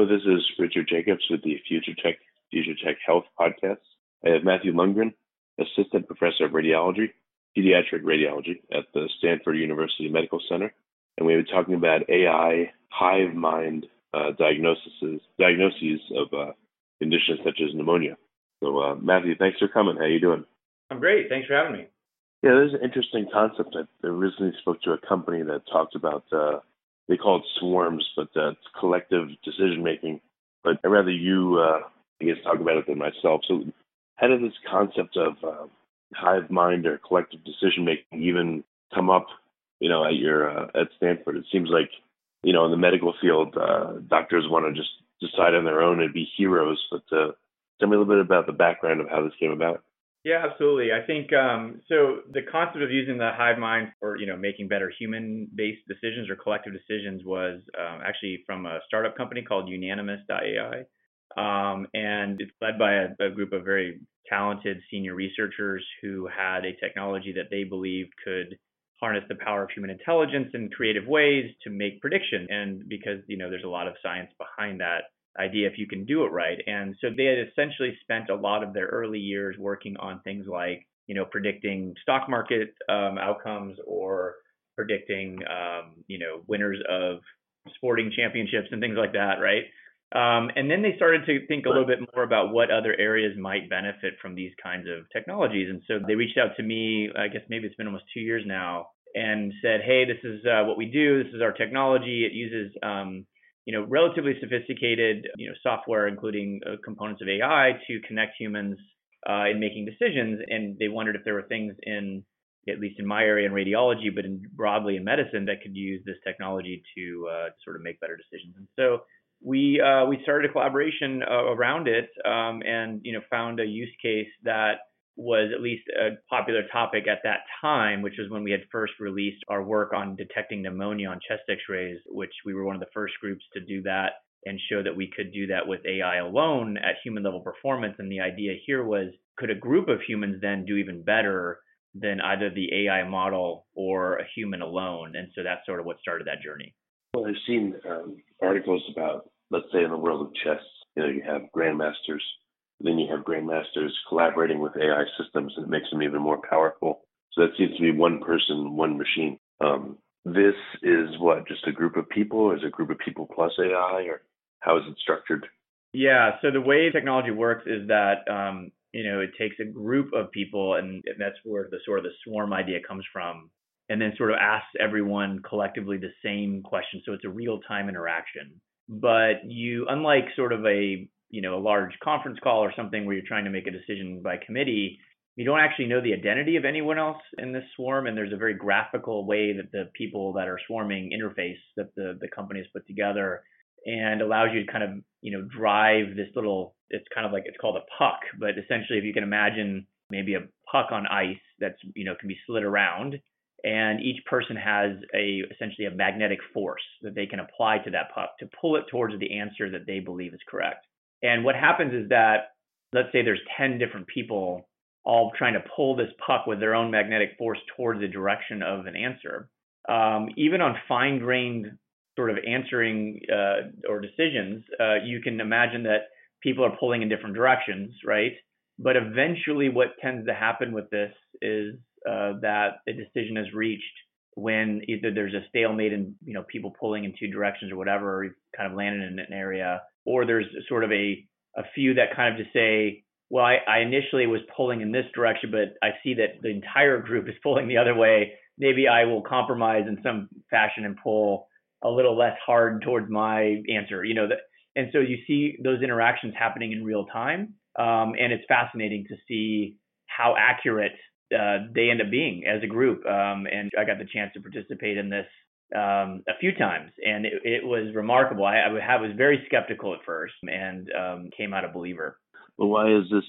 Hello, this is Richard Jacobs with the Future Tech Future Tech Health podcast. I have Matthew Lungren, Assistant Professor of Radiology, Pediatric Radiology at the Stanford University Medical Center, and we were talking about AI hive mind uh, diagnoses diagnoses of uh, conditions such as pneumonia. So, uh, Matthew, thanks for coming. How are you doing? I'm great. Thanks for having me. Yeah, there's an interesting concept. I recently spoke to a company that talked about uh, they call it swarms, but uh, it's collective decision making. But I'd rather you, uh, I guess, talk about it than myself. So, how did this concept of uh, hive mind or collective decision making even come up? You know, at your uh, at Stanford, it seems like you know in the medical field, uh, doctors want to just decide on their own and be heroes. But uh, tell me a little bit about the background of how this came about. Yeah, absolutely. I think um, so. The concept of using the hive mind for you know making better human-based decisions or collective decisions was um, actually from a startup company called Unanimous.ai, um, and it's led by a, a, group of very talented senior researchers who had a technology that they believed could harness the power of human intelligence in creative ways to make prediction. And because you know there's a lot of science behind that idea if you can do it right. And so they had essentially spent a lot of their early years working on things like, you know, predicting stock market um, outcomes or predicting, um, you know, winners of sporting championships and things like that, right? Um, and then they started to think a little bit more about what other areas might benefit from these kinds of technologies. And so they reached out to me, I guess maybe it's been almost two years now, and said, hey, this is uh, what we do. This is our technology. It uses um, you know, relatively sophisticated, you know, software, including uh, components of AI, to connect humans uh, in making decisions. And they wondered if there were things in, at least in my area in radiology, but in, broadly in medicine, that could use this technology to uh, sort of make better decisions. And so we uh, we started a collaboration uh, around it, um, and you know, found a use case that was at least a popular topic at that time, which was when we had first released our work on detecting pneumonia on chest x rays, which we were one of the first groups to do that and show that we could do that with AI alone at human level performance. And the idea here was could a group of humans then do even better than either the AI model or a human alone? And so that's sort of what started that journey. Well, I've seen um, articles about, let's say, in the world of chess, you know, you have grandmasters then you have grandmasters collaborating with AI systems, and it makes them even more powerful. So that seems to be one person, one machine. Um, this is what just a group of people, is a group of people plus AI, or how is it structured? Yeah. So the way technology works is that um, you know it takes a group of people, and that's where the sort of the swarm idea comes from, and then sort of asks everyone collectively the same question. So it's a real time interaction. But you, unlike sort of a you know a large conference call or something where you're trying to make a decision by committee you don't actually know the identity of anyone else in this swarm and there's a very graphical way that the people that are swarming interface that the the company has put together and allows you to kind of you know drive this little it's kind of like it's called a puck but essentially if you can imagine maybe a puck on ice that's you know can be slid around and each person has a essentially a magnetic force that they can apply to that puck to pull it towards the answer that they believe is correct and what happens is that, let's say there's 10 different people all trying to pull this puck with their own magnetic force towards the direction of an answer. Um, even on fine grained sort of answering uh, or decisions, uh, you can imagine that people are pulling in different directions, right? But eventually, what tends to happen with this is uh, that a decision is reached when either there's a stalemate and you know people pulling in two directions or whatever, or you've kind of landed in an area or there's sort of a a few that kind of just say, well, I, I initially was pulling in this direction, but I see that the entire group is pulling the other way. Maybe I will compromise in some fashion and pull a little less hard towards my answer. You know, that, and so you see those interactions happening in real time, um, and it's fascinating to see how accurate uh, they end up being as a group. Um, and I got the chance to participate in this um, a few times, and it, it was remarkable. I, I, was very skeptical at first, and um, came out a believer. Well, why is this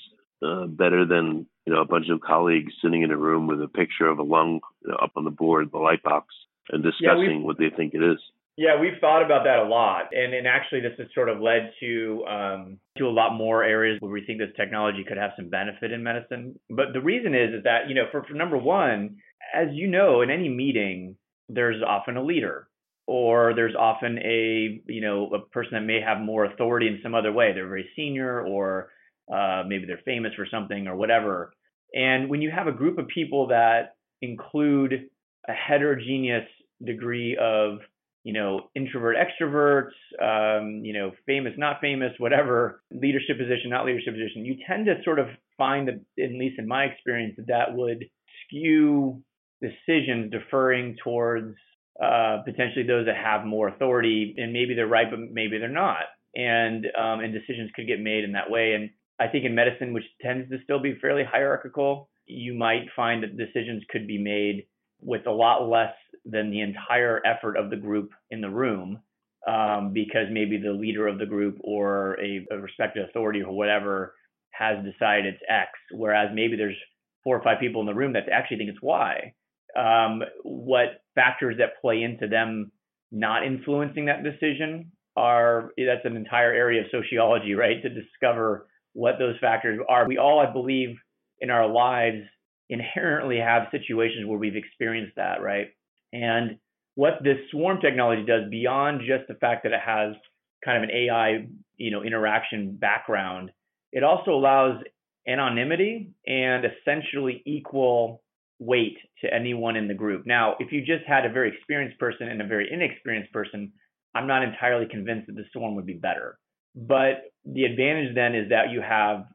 uh, better than you know a bunch of colleagues sitting in a room with a picture of a lung you know, up on the board, the light box, and discussing yeah, what they think it is? Yeah, we've thought about that a lot, and and actually this has sort of led to um, to a lot more areas where we think this technology could have some benefit in medicine. But the reason is is that you know for, for number one, as you know, in any meeting, there's often a leader, or there's often a you know a person that may have more authority in some other way. They're very senior, or uh, maybe they're famous for something, or whatever. And when you have a group of people that include a heterogeneous degree of you know, introvert, extroverts, um, you know, famous, not famous, whatever, leadership position, not leadership position, you tend to sort of find that, at least in my experience, that that would skew decisions deferring towards uh, potentially those that have more authority, and maybe they're right, but maybe they're not, and um, and decisions could get made in that way. And I think in medicine, which tends to still be fairly hierarchical, you might find that decisions could be made with a lot less than the entire effort of the group in the room um, because maybe the leader of the group or a, a respected authority or whatever has decided it's X, whereas maybe there's four or five people in the room that actually think it's Y. Um, what factors that play into them not influencing that decision are that's an entire area of sociology, right? To discover what those factors are. We all, I believe, in our lives inherently have situations where we've experienced that, right? And what this swarm technology does beyond just the fact that it has kind of an AI, you know, interaction background, it also allows anonymity and essentially equal weight to anyone in the group. Now, if you just had a very experienced person and a very inexperienced person, I'm not entirely convinced that the swarm would be better. But the advantage then is that you have,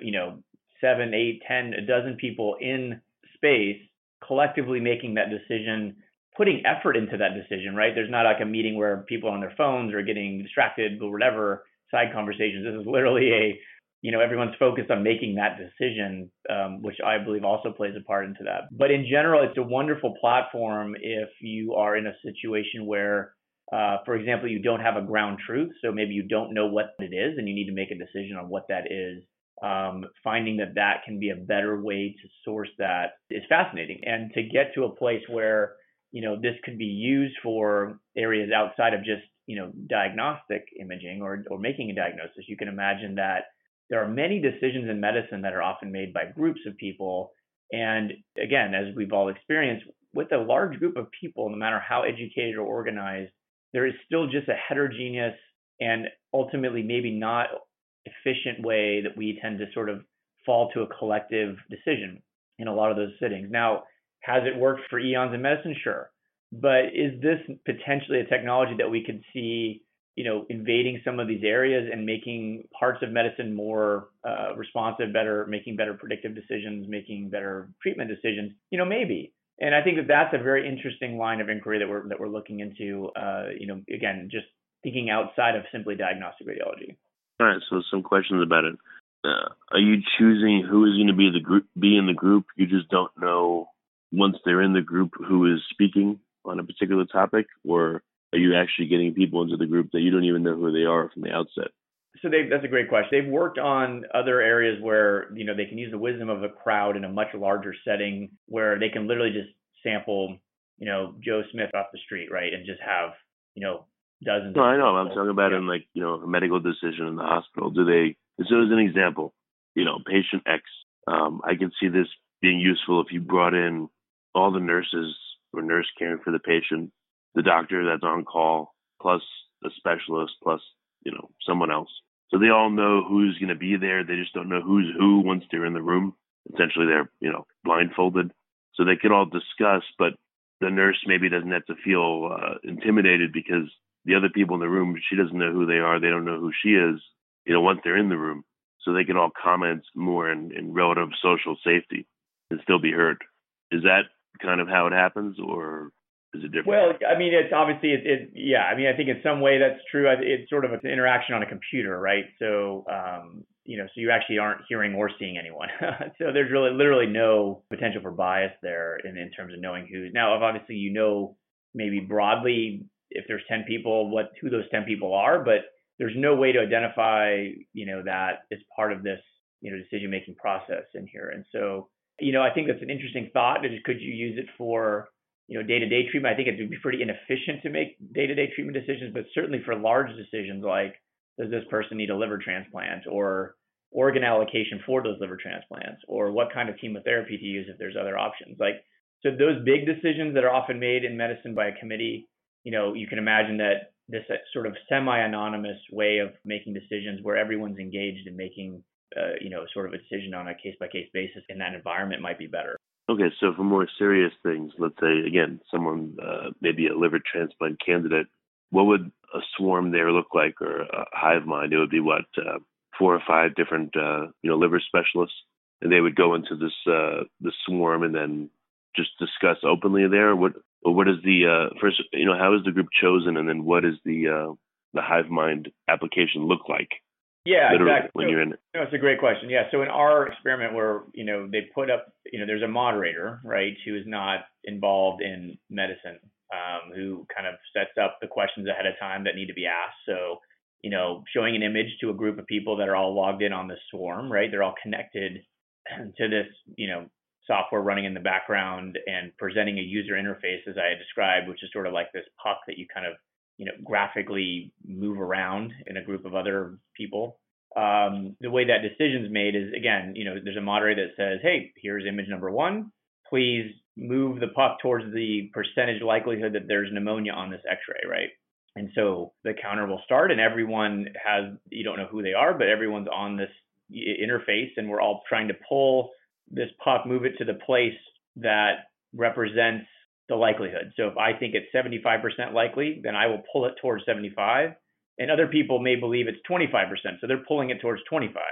you know, seven, eight, ten, a dozen people in space collectively making that decision putting effort into that decision, right? There's not like a meeting where people are on their phones or getting distracted or whatever side conversations. This is literally a, you know, everyone's focused on making that decision, um, which I believe also plays a part into that. But in general, it's a wonderful platform if you are in a situation where, uh, for example, you don't have a ground truth. So maybe you don't know what it is and you need to make a decision on what that is. Um, finding that that can be a better way to source that is fascinating. And to get to a place where you know, this could be used for areas outside of just, you know, diagnostic imaging or, or making a diagnosis. You can imagine that there are many decisions in medicine that are often made by groups of people. And again, as we've all experienced, with a large group of people, no matter how educated or organized, there is still just a heterogeneous and ultimately maybe not efficient way that we tend to sort of fall to a collective decision in a lot of those sittings. Now, has it worked for eons in medicine? Sure. But is this potentially a technology that we could see, you know, invading some of these areas and making parts of medicine more uh, responsive, better, making better predictive decisions, making better treatment decisions? You know, maybe. And I think that that's a very interesting line of inquiry that we're that we're looking into. Uh, you know, again, just thinking outside of simply diagnostic radiology. All right. So some questions about it. Uh, are you choosing who is going to be the group, be in the group? You just don't know once they're in the group who is speaking on a particular topic, or are you actually getting people into the group that you don't even know who they are from the outset? So that's a great question. They've worked on other areas where you know they can use the wisdom of a crowd in a much larger setting, where they can literally just sample, you know, Joe Smith off the street, right, and just have you know dozens. No, I know. I'm talking about yeah. in like you know a medical decision in the hospital. Do they? So as an example, you know, patient X. Um, I can see this being useful if you brought in all the nurses or nurse caring for the patient, the doctor that's on call, plus a specialist, plus, you know, someone else. So they all know who's going to be there. They just don't know who's who once they're in the room. Essentially, they're, you know, blindfolded. So they can all discuss, but the nurse maybe doesn't have to feel uh, intimidated because the other people in the room, she doesn't know who they are, they don't know who she is, you know, once they're in the room. So they can all comment more in, in relative social safety and still be heard. Is that kind of how it happens or is different? Well, I mean, it's obviously it, it, yeah. I mean, I think in some way that's true. It's sort of an interaction on a computer, right? So, um, you know, so you actually aren't hearing or seeing anyone. so there's really literally no potential for bias there in, in terms of knowing who. Now, if obviously you know maybe broadly if there's 10 people, what who those 10 people are, but there's no way to identify, you know, that as part of this, you know, decision making process in here. And so, you know, I think that's an interesting thought. Could you use it for you know, day-to-day treatment, I think it would be pretty inefficient to make day-to-day treatment decisions, but certainly for large decisions like does this person need a liver transplant or organ allocation for those liver transplants or what kind of chemotherapy to use if there's other options. Like so those big decisions that are often made in medicine by a committee, you know, you can imagine that this sort of semi-anonymous way of making decisions where everyone's engaged in making uh, you know, sort of a decision on a case by case basis in that environment might be better. Okay, so for more serious things, let's say again, someone uh, maybe a liver transplant candidate, what would a swarm there look like, or a hive mind? It would be what uh, four or five different uh, you know liver specialists, and they would go into this uh, the swarm and then just discuss openly there. What what is the uh, first? You know, how is the group chosen, and then what is the uh, the hive mind application look like? Yeah, exactly. When so, you're in it. No, it's a great question. Yeah. So in our experiment where, you know, they put up, you know, there's a moderator, right, who is not involved in medicine, um, who kind of sets up the questions ahead of time that need to be asked. So, you know, showing an image to a group of people that are all logged in on the swarm, right? They're all connected to this, you know, software running in the background and presenting a user interface as I described, which is sort of like this puck that you kind of you know, graphically move around in a group of other people. Um, the way that decision's made is again, you know, there's a moderator that says, "Hey, here's image number one. Please move the puck towards the percentage likelihood that there's pneumonia on this X-ray, right?" And so the counter will start, and everyone has you don't know who they are, but everyone's on this interface, and we're all trying to pull this puck, move it to the place that represents the likelihood. So if I think it's 75% likely, then I will pull it towards 75. And other people may believe it's 25%, so they're pulling it towards 25.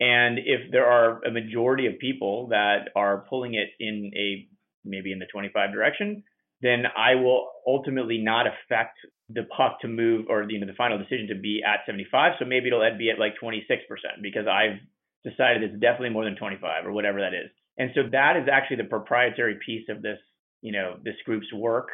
And if there are a majority of people that are pulling it in a maybe in the 25 direction, then I will ultimately not affect the puck to move or you know the final decision to be at 75. So maybe it'll be at like 26% because I've decided it's definitely more than 25 or whatever that is. And so that is actually the proprietary piece of this you know this group's work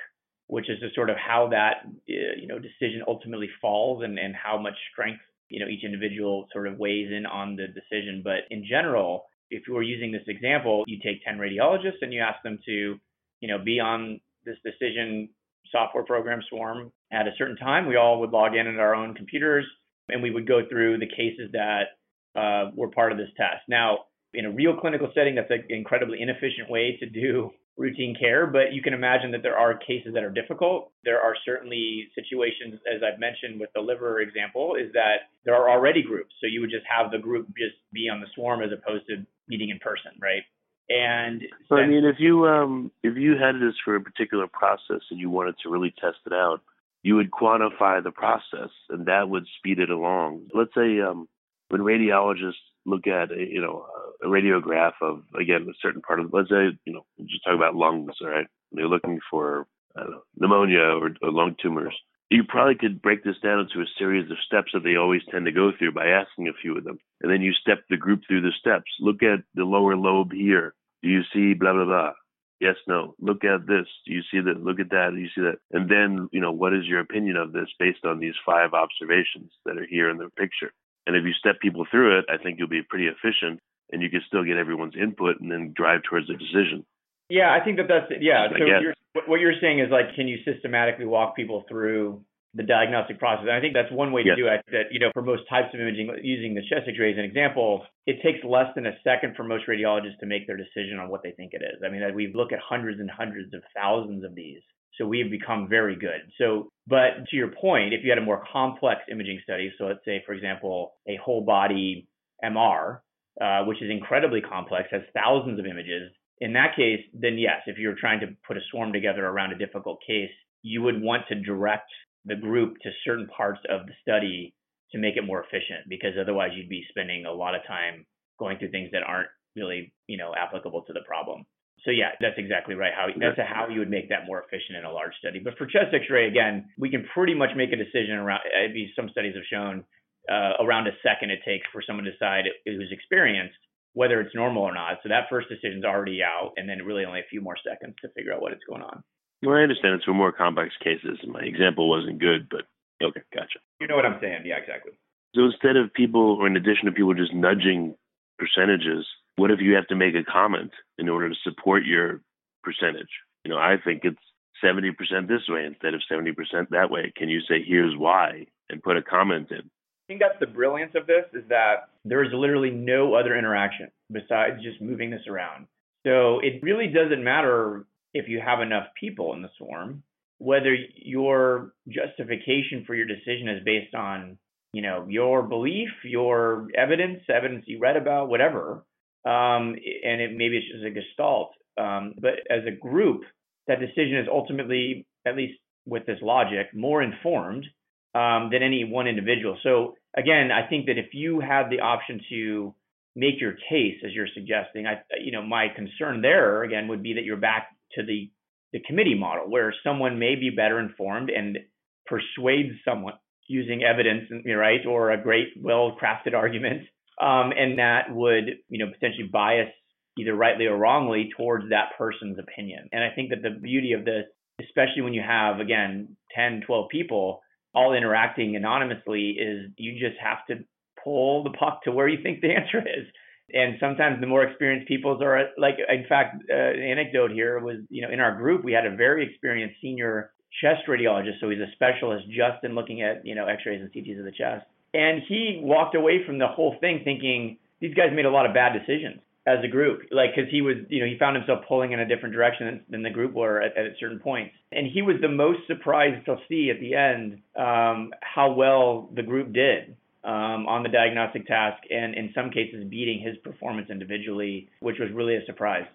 which is just sort of how that uh, you know decision ultimately falls and and how much strength you know each individual sort of weighs in on the decision. But in general if you were using this example you take 10 radiologists and you ask them to you know be on this decision software program swarm at a certain time. We all would log in at our own computers and we would go through the cases that uh, were part of this test. Now in a real clinical setting that's an incredibly inefficient way to do routine care, but you can imagine that there are cases that are difficult. There are certainly situations, as I've mentioned with the liver example, is that there are already groups. So you would just have the group just be on the swarm as opposed to meeting in person, right? And so, I mean, if you um, if you had this for a particular process and you wanted to really test it out, you would quantify the process, and that would speed it along. Let's say um, when radiologists look at you know a radiograph of again a certain part of let's say you know just talk about lungs all right? They're looking for know, pneumonia or, or lung tumors. You probably could break this down into a series of steps that they always tend to go through by asking a few of them. And then you step the group through the steps. Look at the lower lobe here. Do you see blah blah blah? Yes no. Look at this. Do you see that? Look at that. Do you see that? And then you know what is your opinion of this based on these five observations that are here in the picture? And if you step people through it, I think you'll be pretty efficient and you can still get everyone's input and then drive towards a decision. Yeah, I think that that's yeah. So you're, what you're saying is like, can you systematically walk people through the diagnostic process? And I think that's one way to yes. do it. That you know, for most types of imaging, using the chest X-ray as an example, it takes less than a second for most radiologists to make their decision on what they think it is. I mean, uh, we look at hundreds and hundreds of thousands of these so we've become very good. So, but to your point, if you had a more complex imaging study, so let's say, for example, a whole body MR, uh, which is incredibly complex, has thousands of images. In that case, then yes, if you're trying to put a swarm together around a difficult case, you would want to direct the group to certain parts of the study to make it more efficient because otherwise you'd be spending a lot of time going through things that aren't really, you know, applicable to the problem. So yeah, that's exactly right. How that's how you would make that more efficient in a large study. But for chest X-ray, again, we can pretty much make a decision around. Maybe Some studies have shown uh, around a second it takes for someone to decide who's experienced whether it's normal or not. So that first decision's already out, and then really only a few more seconds to figure out what is going on. Well, I understand it's for more complex cases. My example wasn't good, but okay, gotcha. You know what I'm saying? Yeah, exactly. So instead of people, or in addition to people just nudging percentages, what if you have to make a comment in order to support your percentage? You know, I think it's 70% this way instead of 70% that way. Can you say, here's why, and put a comment in? I think that's the brilliance of this is that there is literally no other interaction besides just moving this around. So it really doesn't matter if you have enough people in the swarm, whether your justification for your decision is based on, you know, your belief, your evidence, evidence you read about, whatever, um, and it maybe it's just a gestalt. Um, but as a group, that decision is ultimately, at least with this logic, more informed um, than any one individual. So again, I think that if you have the option to make your case as you're suggesting, I, you know, my concern there again would be that you're back to the the committee model where someone may be better informed and persuades someone using evidence, right, or a great, well-crafted argument, um, and that would, you know, potentially bias either rightly or wrongly towards that person's opinion. And I think that the beauty of this, especially when you have again 10, 12 people all interacting anonymously, is you just have to pull the puck to where you think the answer is. And sometimes the more experienced peoples are like, in fact, uh, an anecdote here was, you know, in our group, we had a very experienced senior chest radiologist. So he's a specialist just in looking at, you know, x-rays and CTs of the chest. And he walked away from the whole thing thinking these guys made a lot of bad decisions as a group, like because he was, you know, he found himself pulling in a different direction than, than the group were at, at certain points, and he was the most surprised to see at the end um, how well the group did um, on the diagnostic task, and in some cases beating his performance individually, which was really a surprise.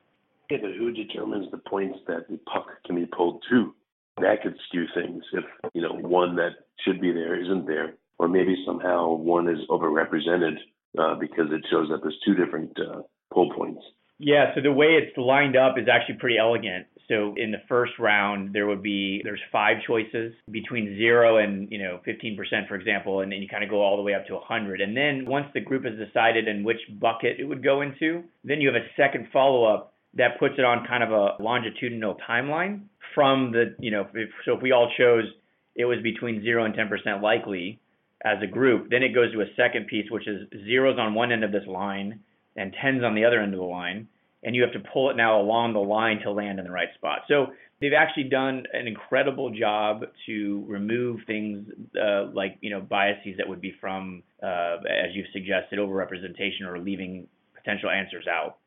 Yeah, but who determines the points that the puck can be pulled to? That could skew things if you know one that should be there isn't there, or maybe somehow one is overrepresented uh, because it shows up as two different uh, points. Yeah, so the way it's lined up is actually pretty elegant. So in the first round, there would be there's five choices between zero and you know 15%, for example, and then you kind of go all the way up to 100. And then once the group has decided in which bucket it would go into, then you have a second follow-up that puts it on kind of a longitudinal timeline from the you know if, so if we all chose it was between zero and 10% likely as a group, then it goes to a second piece which is zeros on one end of this line and tens on the other end of the line and you have to pull it now along the line to land in the right spot. So they've actually done an incredible job to remove things uh, like you know biases that would be from, uh, as you've suggested, overrepresentation or leaving potential answers out.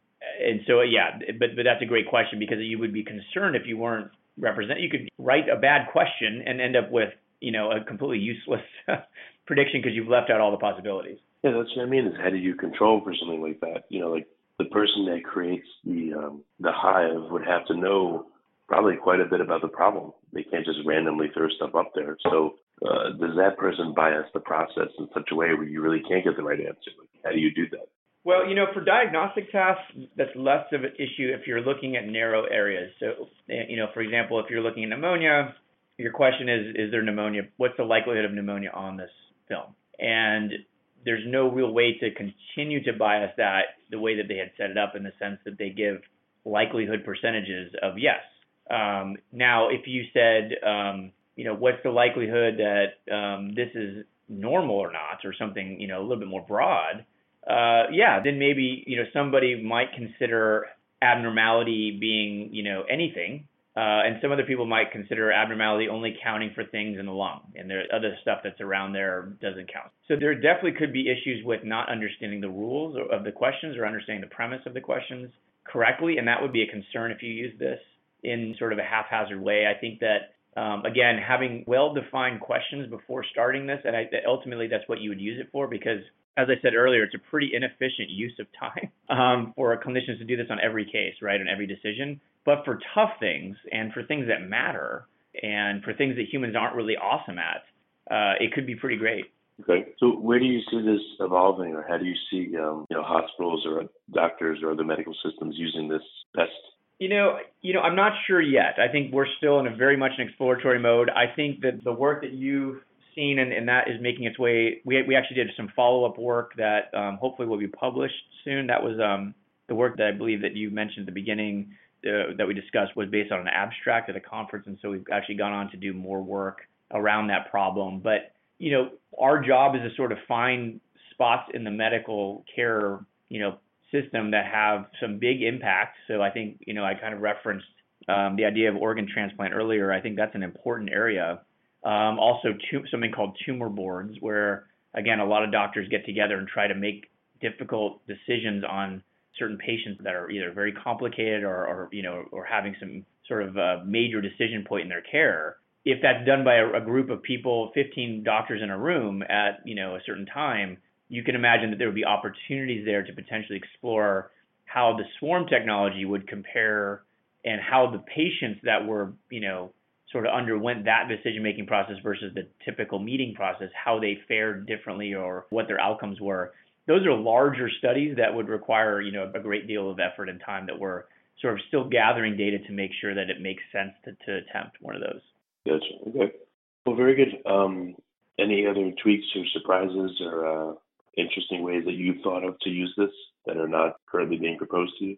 And so yeah, but but that's a great question because you would be concerned if you weren't represent. You could write a bad question and end up with you know a completely useless prediction because you've left out all the possibilities. Yeah, that's what I mean. Is how do you control for something like that? You know, like the person that creates the um, the hive would have to know probably quite a bit about the problem. They can't just randomly throw stuff up there. So uh, does that person bias the process in such a way where you really can't get the right answer? How do you do that? Well, you know, for diagnostic tasks, that's less of an issue if you're looking at narrow areas. So, eh, you know, for example, if you're looking at pneumonia, your question is, is there pneumonia? What's the likelihood of pneumonia on this film? And there's no real way to continue to bias that the way that they had set it up in the sense that they give likelihood percentages of yes. Um, now, if you said, um, you know, what's the likelihood that um, this is normal or not, or something, you know, a little bit more broad, uh, yeah, then maybe, you know, somebody might consider abnormality being, you know, anything, uh, and some other people might consider abnormality only counting for things in the lung, and there other stuff that's around there doesn't count. So there definitely could be issues with not understanding the rules of the questions or understanding the premise of the questions correctly, and that would be a concern if you use this in sort of a haphazard way. I think that um, again, having well-defined questions before starting this, and I, ultimately that's what you would use it for, because as I said earlier, it's a pretty inefficient use of time um, for clinicians to do this on every case, right, on every decision. But for tough things and for things that matter, And for things that humans aren't really awesome at, uh, it could be pretty great. Okay. So where do you see this evolving, or how do you see um, you know hospitals or doctors or other medical systems using this best? You know, you know, I'm not sure yet. I think we're still in a very much an exploratory mode. I think that the work that you've seen and, and that is making its way. We we actually did some follow up work that um, hopefully will be published soon. That was um, the work that I believe that you mentioned at the beginning uh, that we discussed was based on an abstract at a conference, and so we've actually gone on to do more work around that problem. But you know, our job is to sort of find spots in the medical care, you know, system that have some big impact. So I think, you know, I kind of referenced um, the idea of organ transplant earlier. I think that's an important area. Um, also, tu- something called tumor boards, where again, a lot of doctors get together and try to make difficult decisions on certain patients that are either very complicated or, or you know, or having some sort of major decision point in their care. If that's done by a, a group of people, 15 doctors in a room at you know a certain time, you can imagine that there would be opportunities there to potentially explore how the swarm technology would compare and how the patients that were you know sort of underwent that decision making process versus the typical meeting process, how they fared differently or what their outcomes were. Those are larger studies that would require, you know, a great deal of effort and time that we're sort of still gathering data to make sure that it makes sense to, to attempt one of those. Gotcha. Okay. Well, very good. Um, any other tweaks or surprises or uh, interesting ways that you've thought of to use this that are not currently being proposed to you?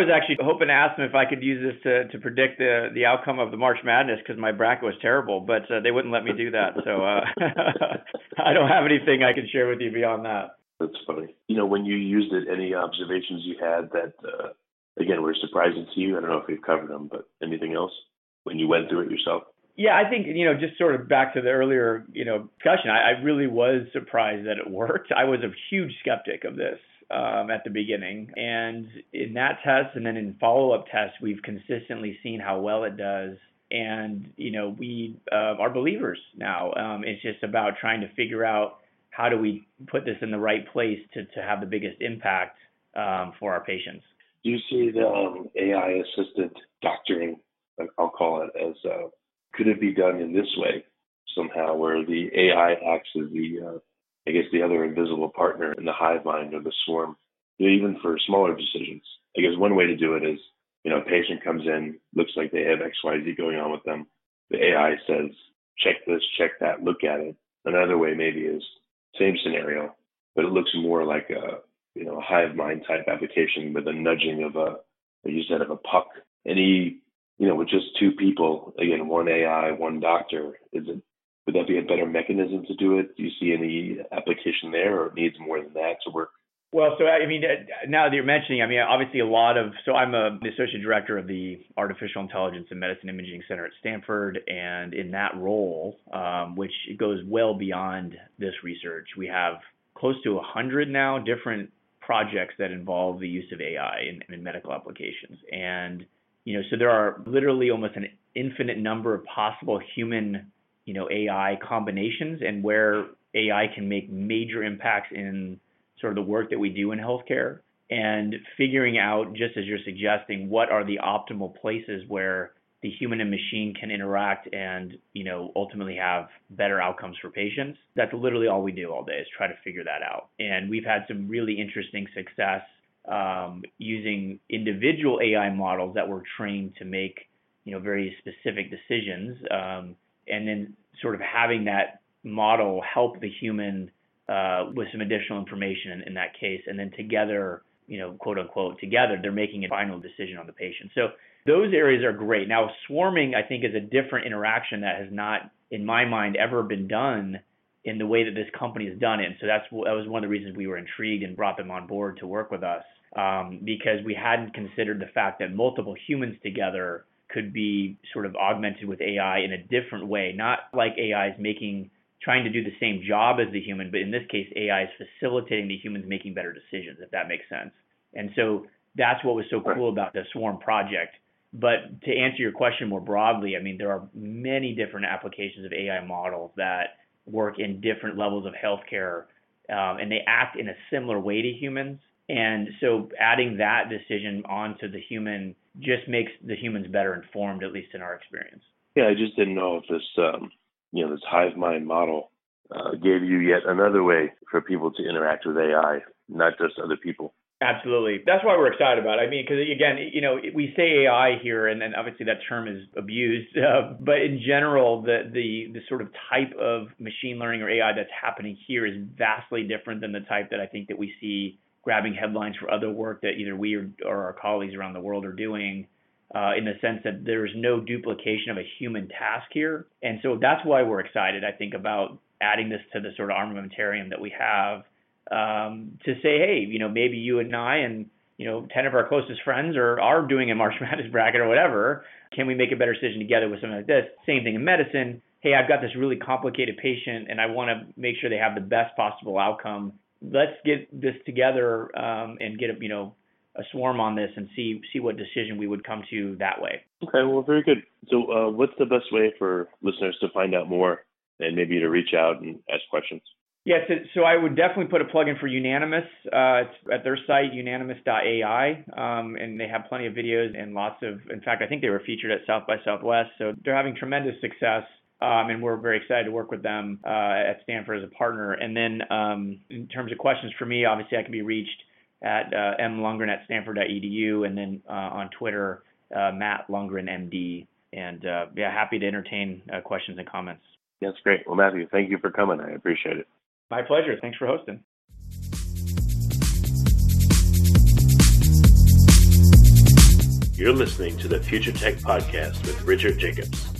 Was actually hoping to ask them if I could use this to, to predict the, the outcome of the March Madness because my bracket was terrible, but uh, they wouldn't let me do that. So uh, I don't have anything I can share with you beyond that. That's funny. You know, when you used it, any observations you had that, uh, again, were surprising to you? I don't know if we've covered them, but anything else? when you went through it yourself? Yeah, I think, you know, just sort of back to the earlier, you know, discussion, I, I really was surprised that it worked. I was a huge skeptic of this um, at the beginning. And in that test and then in follow up tests, we've consistently seen how well it does. And, you know, we uh, are believers now. Um, it's just about trying to figure out how do we put this in the right place to, to have the biggest impact um, for our patients. Do you see the um, AI assisted doctoring I'll call it as uh, could it be done in this way somehow, where the AI acts as the uh, I guess the other invisible partner in the hive mind or the swarm, even for smaller decisions. I guess one way to do it is, you know, a patient comes in, looks like they have X, Y, Z going on with them. The AI says, check this, check that, look at it. Another way maybe is same scenario, but it looks more like a, you know, a hive mind type application with a nudging of a, you said, of a puck. Any you know, with just two people, again, one AI, one doctor, is it would that be a better mechanism to do it? Do you see any application there, or it needs more than that to work? Well, so I mean, now that you're mentioning, I mean, obviously a lot of. So I'm a, the associate director of the Artificial Intelligence and Medicine Imaging Center at Stanford, and in that role, um, which goes well beyond this research, we have close to 100 now different projects that involve the use of AI in, in medical applications, and you know, so there are literally almost an infinite number of possible human, you know, AI combinations and where AI can make major impacts in sort of the work that we do in healthcare and figuring out, just as you're suggesting, what are the optimal places where the human and machine can interact and you know ultimately have better outcomes for patients. That's literally all we do all day is try to figure that out. And we've had some really interesting success um, using individual AI models that were trained to make you know very specific decisions, um, and then sort of having that model help the human uh, with some additional information in, in, that case, and then together, you know, quote unquote, together, they're making a final decision on the patient. So those areas are great. Now, swarming, I think, is a different interaction that has not, in my mind, ever been done in the way that this company has done it. And so that's that was one of the reasons we were intrigued and brought them on board to work with us um, because we hadn't considered the fact that multiple humans together could be sort of augmented with AI in a different way, not like AI is making trying to do the same job as the human, but in this case, AI is facilitating the humans making better decisions, if that makes sense. And so that's what was so cool about the Swarm project. But to answer your question more broadly, I mean, there are many different applications of AI models that work in different levels of healthcare, um, and they act in a similar way to humans. And so adding that decision onto the human just makes the humans better informed, at least in our experience. Yeah, I just didn't know if this, um, you know, this hive mind model uh, gave you yet another way for people to interact with AI, not just other people. Absolutely. That's why we're excited about it. I mean, because again, you know, we say AI here, and then obviously that term is abused. Uh, but in general, the, the the sort of type of machine learning or AI that's happening here is vastly different than the type that I think that we see grabbing headlines for other work that either we or, or our colleagues around the world are doing. Uh, in the sense that there's no duplication of a human task here, and so that's why we're excited. I think about adding this to the sort of armamentarium that we have um, to say, hey, you know, maybe you and I and you know, 10 of our closest friends are, are doing a March Madness bracket or whatever. Can we make a better decision together with something like this? Same thing in medicine. Hey, I've got this really complicated patient and I want to make sure they have the best possible outcome. Let's get this together um, and get a, you know, a swarm on this and see see what decision we would come to that way. Okay, well, very good. So, uh, what's the best way for listeners to find out more and maybe to reach out and ask questions? Yeah, so, so I would definitely put a plug in for Unanimous. Uh, it's at their site, unanimous.ai, um, and they have plenty of videos and lots of. In fact, I think they were featured at South by Southwest, so they're having tremendous success. Um, and we're very excited to work with them uh, at Stanford as a partner. And then, um, in terms of questions for me, obviously I can be reached at uh, mlungren at stanford.edu, and then uh, on Twitter, uh, Matt Lungren MD. And uh, yeah, happy to entertain uh, questions and comments. That's great. Well, Matthew, thank you for coming. I appreciate it. My pleasure. Thanks for hosting. You're listening to the Future Tech Podcast with Richard Jacobs.